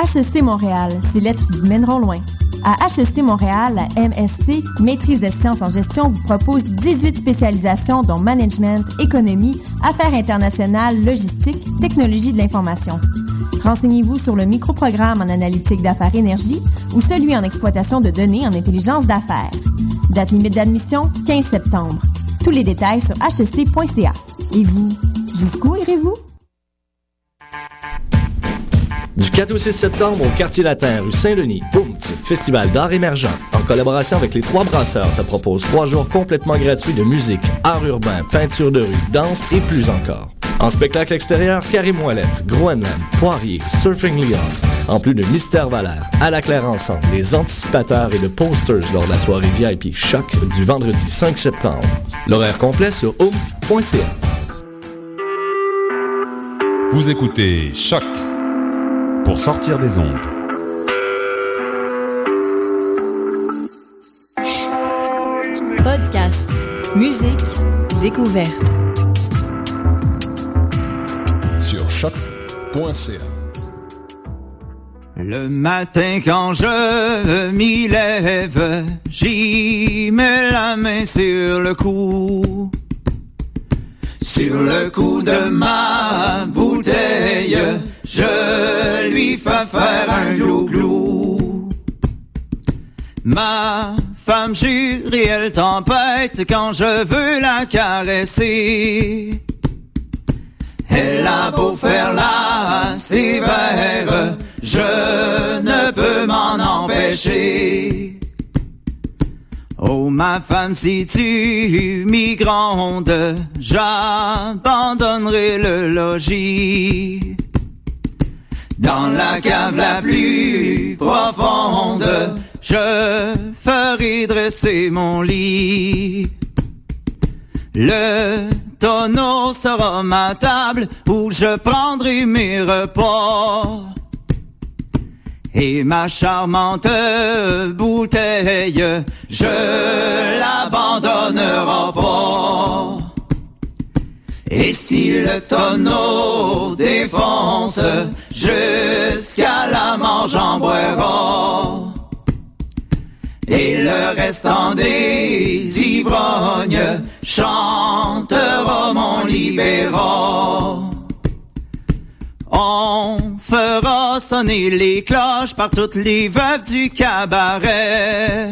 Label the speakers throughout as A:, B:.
A: HEC Montréal, ces lettres vous mèneront loin. À HEC Montréal, la MSC, Maîtrise des sciences en gestion, vous propose 18 spécialisations dont management, économie, affaires internationales, logistique, technologie de l'information. Renseignez-vous sur le microprogramme en analytique d'affaires énergie ou celui en exploitation de données en intelligence d'affaires. Date limite d'admission 15 septembre. Tous les détails sur hec.ca. Et vous, jusqu'où irez-vous?
B: Du 4 au 6 septembre au Quartier Latin, rue Saint-Denis, Oomph, Festival d'art émergent, en collaboration avec les Trois Brasseurs, te propose trois jours complètement gratuits de musique, art urbain, peinture de rue, danse et plus encore. En spectacle extérieur, Carrie Moellette, Groenland, Poirier, Surfing Lions, en plus de Mystère Valère, À la Claire Ensemble, les anticipateurs et de posters lors de la soirée VIP Choc du vendredi 5 septembre. L'horaire complet sur oomph.ca.
C: Vous écoutez Choc sortir des ondes.
A: Podcast, musique, découverte.
C: Sur choc.ca.
D: Le matin quand je m'y lève, j'y mets la main sur le cou. Sur le cou de ma bouteille, je lui fais faire un glou-glou. Ma femme jure et elle tempête quand je veux la caresser. Elle a beau faire la sévère, je ne peux m'en empêcher. Oh ma femme, si tu m'y j'abandonnerai le logis. Dans la cave la plus profonde, je ferai dresser mon lit. Le tonneau sera ma table où je prendrai mes repas. Et ma charmante bouteille, je l'abandonnerai pas. Et si le tonneau défonce, jusqu'à la mort j'en boirai. Et le restant des ivrognes chantera mon libéra. On fera sonner les cloches par toutes les veuves du cabaret.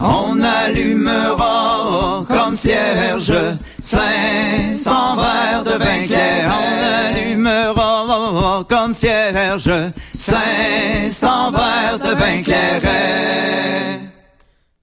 D: On allumera comme cierge 500 verres de vin clair. On allumera comme cierge 500 verres de vin clair.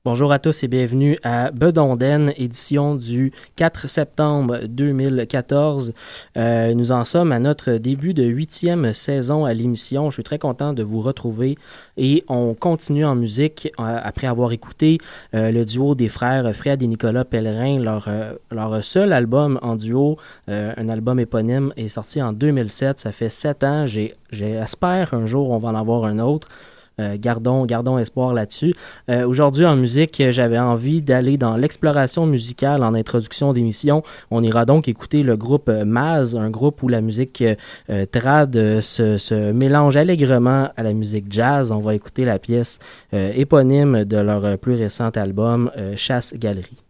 E: Bonjour à tous et bienvenue à Bedonden, édition du 4 septembre 2014. Euh, nous en sommes à notre début de huitième saison à l'émission. Je suis très content de vous retrouver et on continue en musique euh, après avoir écouté euh, le duo des frères Fred et Nicolas Pellerin. Leur, leur seul album en duo, un album éponyme, est sorti en 2007. Ça fait sept ans. J'espère un jour on va en avoir un autre. Euh, gardons, gardons espoir là-dessus. Euh, aujourd'hui, en musique, j'avais envie d'aller dans l'exploration musicale en introduction d'émission. On ira donc écouter le groupe Maz, un groupe où la musique euh, trad se, se, mélange allègrement à la musique jazz. On va écouter la pièce éponyme de leur plus récent album, Chasse Galerie.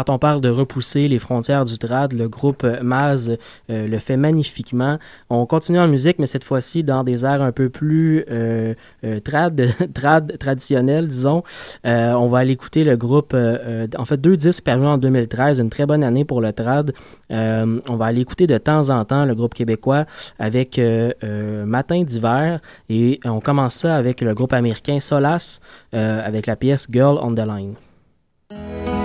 E: Quand on parle de repousser les frontières du trad, le groupe Maz euh, le fait magnifiquement. On continue en musique, mais cette fois-ci dans des airs un peu plus euh, euh, trad, trad traditionnels, disons. on va aller écouter le groupe, en fait, deux disques parus en 2013, une très bonne année pour le trad. on va aller écouter de temps en temps le groupe québécois avec Matin d'hiver et on commence ça avec le groupe américain Solas avec la pièce Girl on the Line.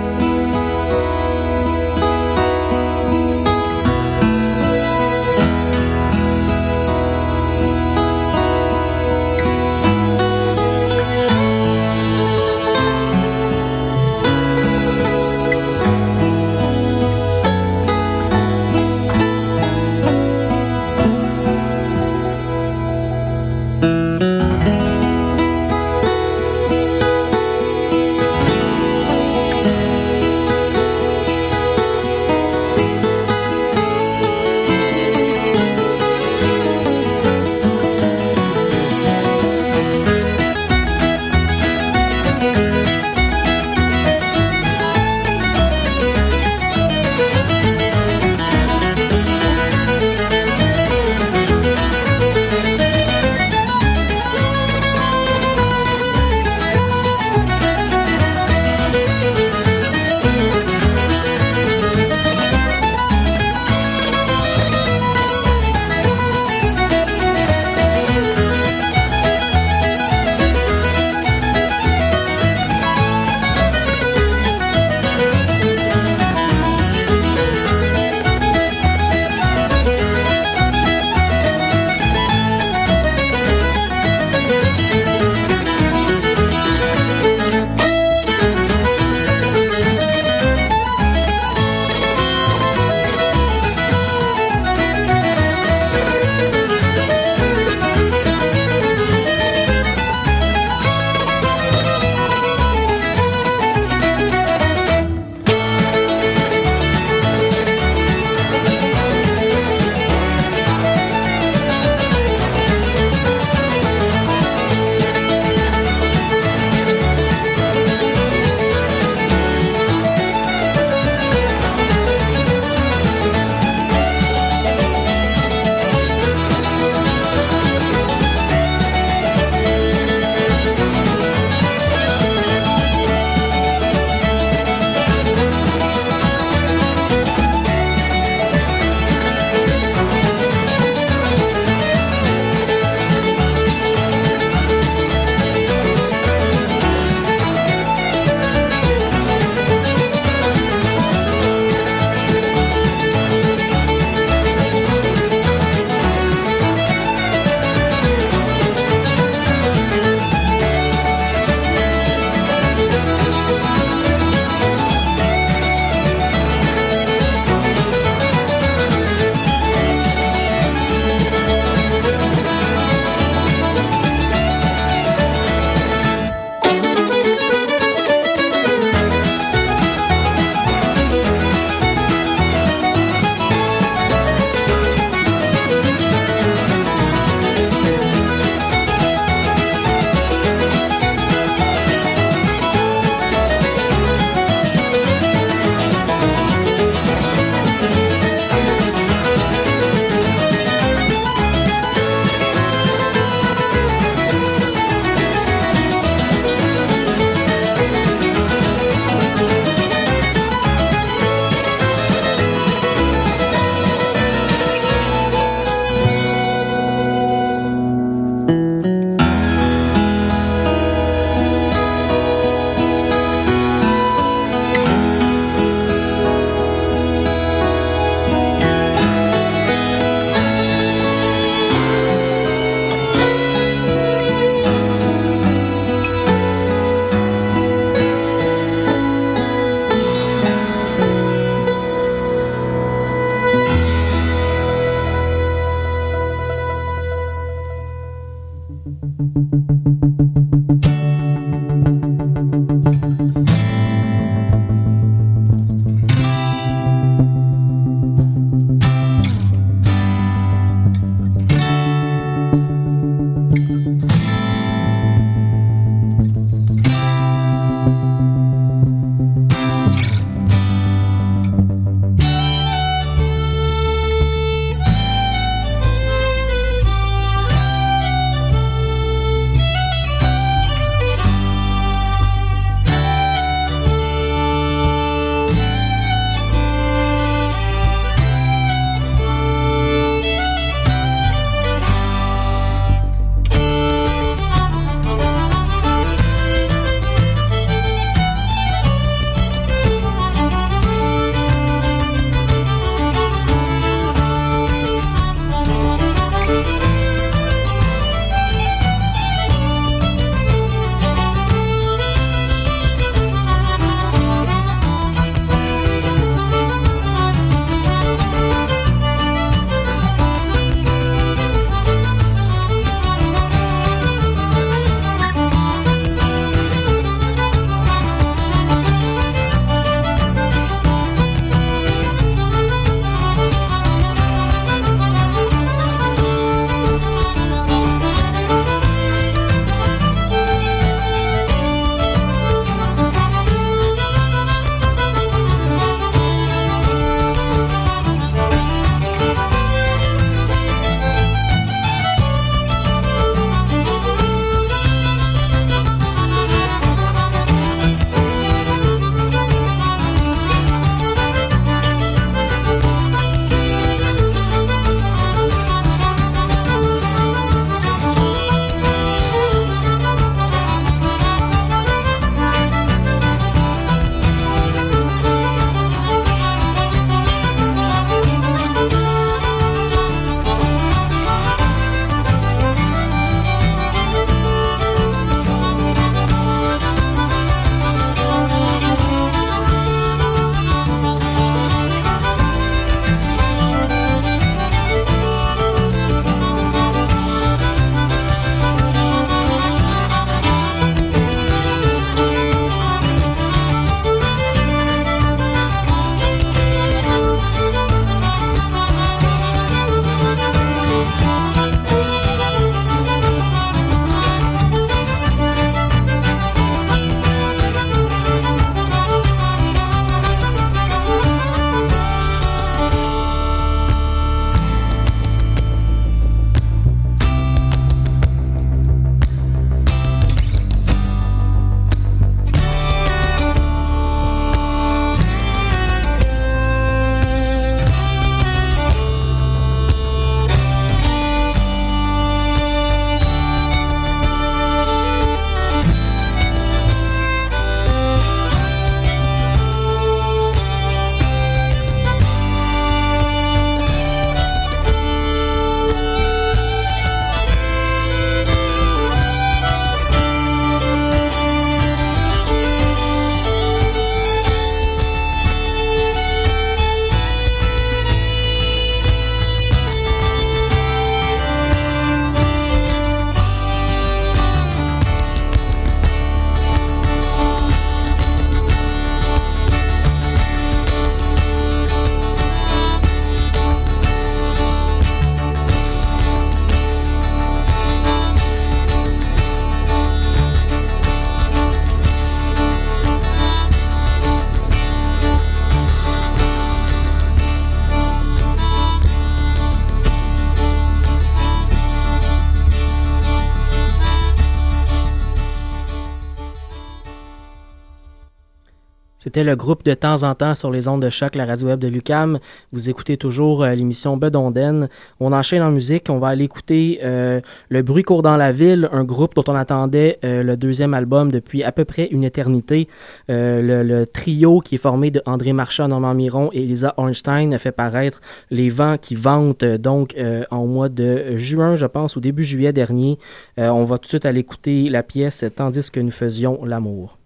E: Le groupe de temps en temps sur les ondes de choc, la radio web de Lucam. Vous écoutez toujours euh, l'émission Bedonden. On enchaîne en musique. On va aller écouter euh, Le bruit court dans la ville, un groupe dont on attendait euh, le deuxième album depuis à peu près une éternité. Le, trio qui est formé de André Marchand, Normand Miron et Elisa Ornstein a fait paraître Les Vents qui vantent donc en mois de juin, je pense, au début juillet dernier. on va tout de suite aller écouter la pièce Tandis que nous faisions l'amour.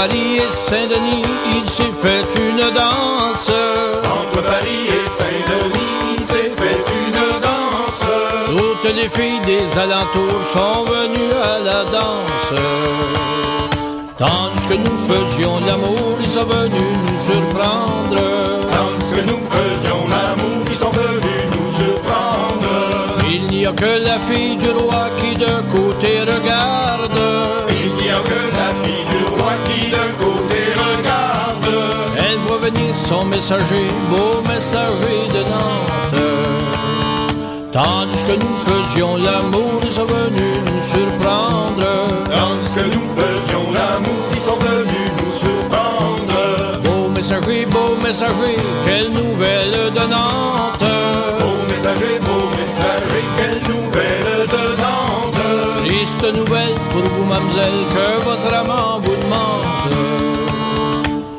F: Paris et Saint-Denis, il s'est fait une danse.
G: Entre Paris et Saint-Denis, il s'est fait une danse.
F: Toutes les filles des alentours sont venues à la danse. Tandis que nous faisions l'amour, ils sont venus nous surprendre.
G: Tandis que nous faisions l'amour, ils sont venus nous surprendre.
F: Il n'y a que la fille du roi qui de côté regarde.
G: Qui de côté regarde.
F: Elle voit venir son messager, beau messager de Nantes. Tandis que nous faisions l'amour, ils sont venus nous surprendre.
G: Tandis que nous faisions l'amour, ils sont venus nous surprendre.
F: Beau messager, beau messager, quelle nouvelle de Nantes.
G: Beau messager, Nantes.
F: Triste nouvelle pour vous, mademoiselle, que votre amant vous demande.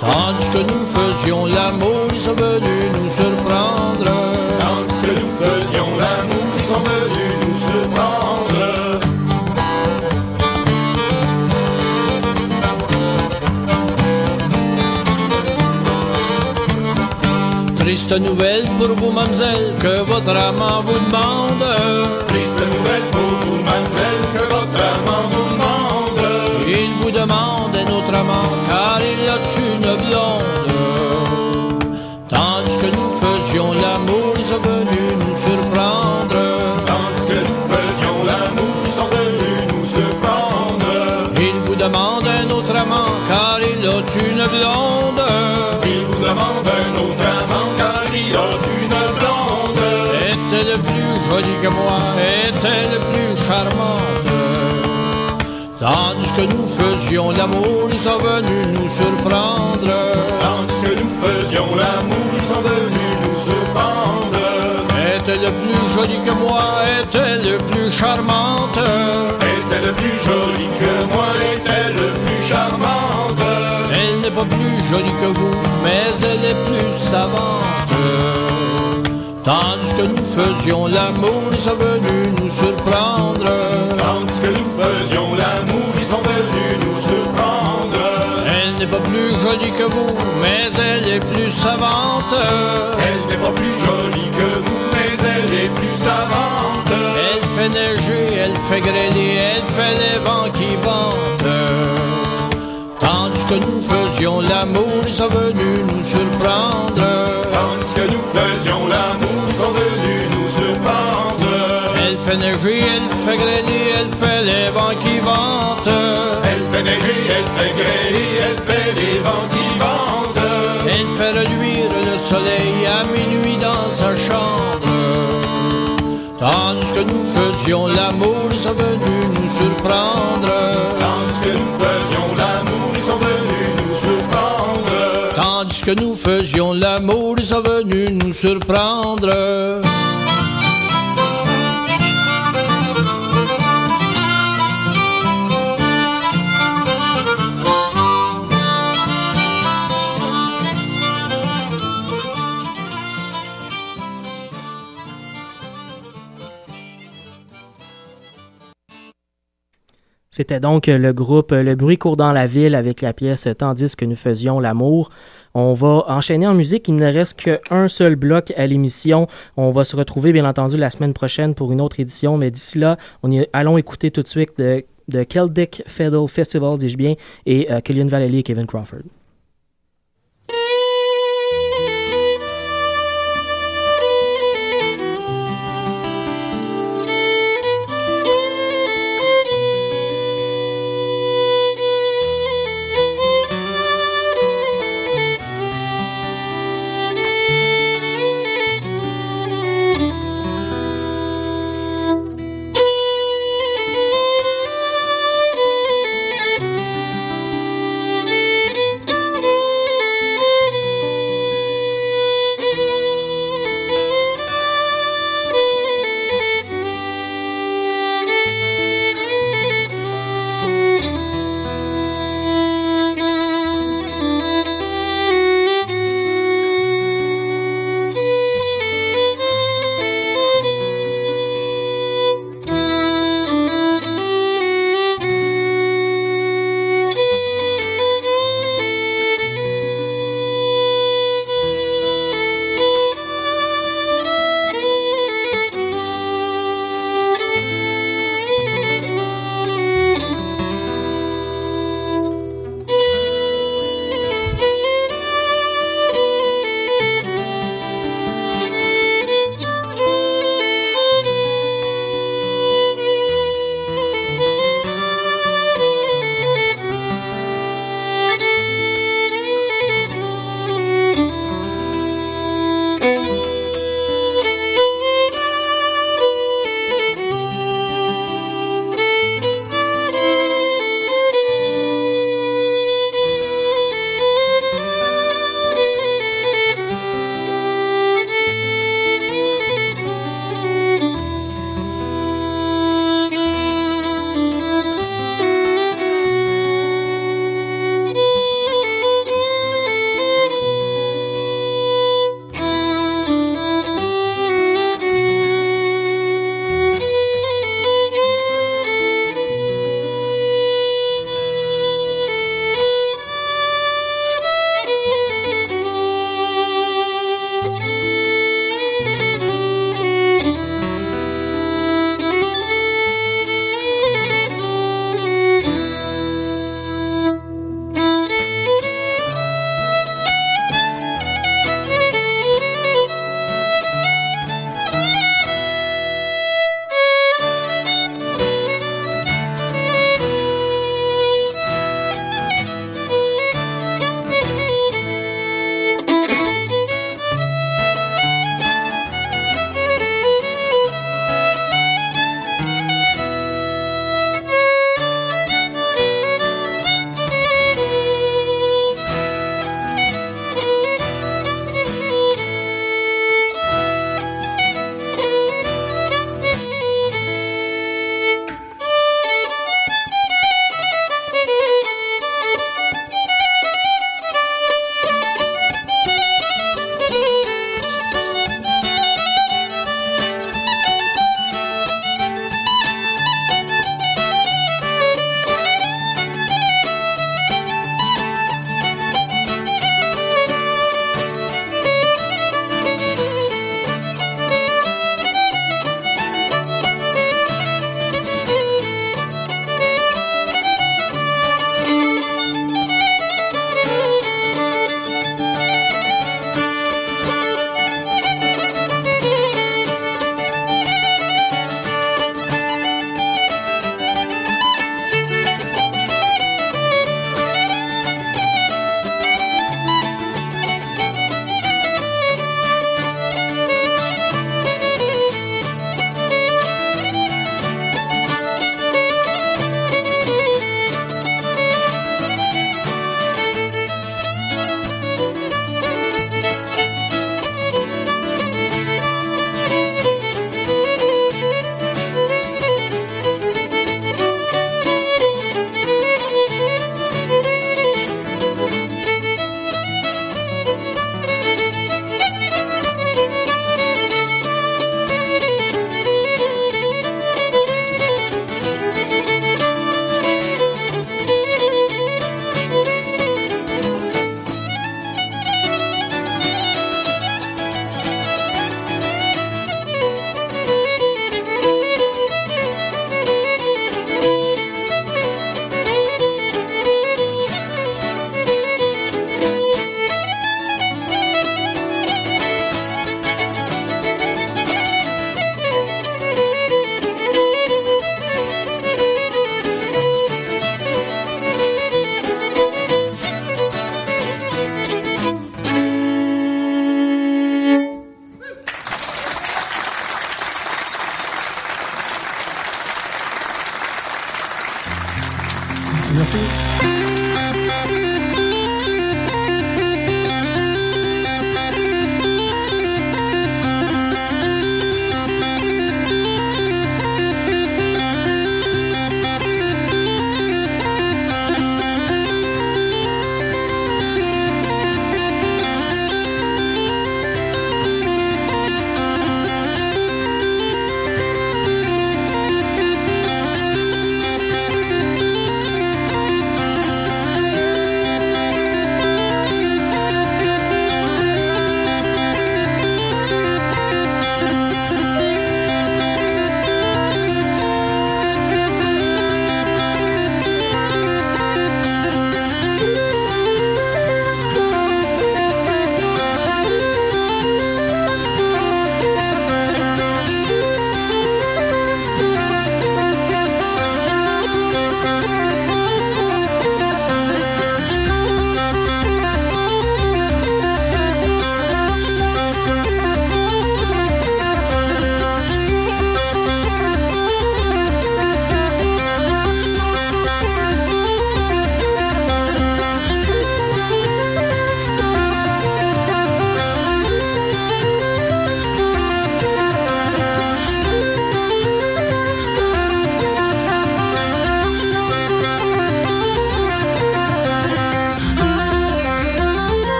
F: Tandis que nous faisions l'amour, ils sont venus nous surprendre.
G: Tandis que nous faisions l'amour, ils sont venus nous surprendre.
F: Triste nouvelle pour vous, mademoiselle, que votre amant vous demande.
G: Triste nouvelle
F: Tandis que nous faisions l'amour, ils sont venus nous surprendre.
G: Tandis que nous faisions l'amour, ils sont venus nous surprendre.
F: Est-elle plus jolie que moi? Est-elle plus charmante? Est-elle plus jolie que moi? Est-elle plus charmante? Elle n'est pas plus jolie que vous, mais elle est plus savante. Tandis que nous faisions l'amour, ils sont venus nous surprendre.
G: Tandis que nous faisions l'amour, ils sont venus nous surprendre.
F: Elle n'est pas plus jolie que vous, mais elle est plus savante.
G: Elle n'est pas plus jolie que vous, mais elle est plus savante.
F: Elle fait neiger, elle fait grêler, elle fait les vents qui vantent. Tandis que nous faisions l'amour, ils sont venus nous surprendre.
G: Tandis que nous faisions l'amour, sont venus nous surprendre.
F: Elle fait neiger, elle fait grêler, elle fait les vents qui vantent.
G: Elle fait neiger, elle fait grêler, elle fait les vents qui vantent.
F: Elle fait reluire le soleil à minuit dans sa chambre. Tandis que nous faisions l'amour, ils sont venus nous surprendre.
G: Tandis que nous faisions
F: Tandis que nous faisions l'amour, ils sont venus nous surprendre.
E: C'était donc le groupe Le bruit court dans la ville avec la pièce Tandis que nous faisions l'amour. On va enchaîner en musique. Il ne reste qu'un seul bloc à l'émission. On va se retrouver, bien entendu, la semaine prochaine pour une autre édition. Mais d'ici là, on y, allons écouter tout de suite de, de Celtic Fiddle Festival, dis-je bien, et euh, Killian Vallely et Kevin Crawford.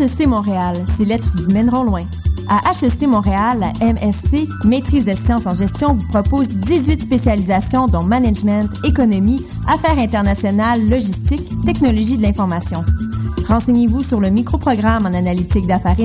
A: HST Montréal, ces lettres vous mèneront loin. À HST Montréal, la MSC, Maîtrise des sciences en gestion, vous propose 18 spécialisations dont management, économie, affaires internationales, logistique, technologie de l'information. Renseignez-vous sur le microprogramme en analytique d'affaires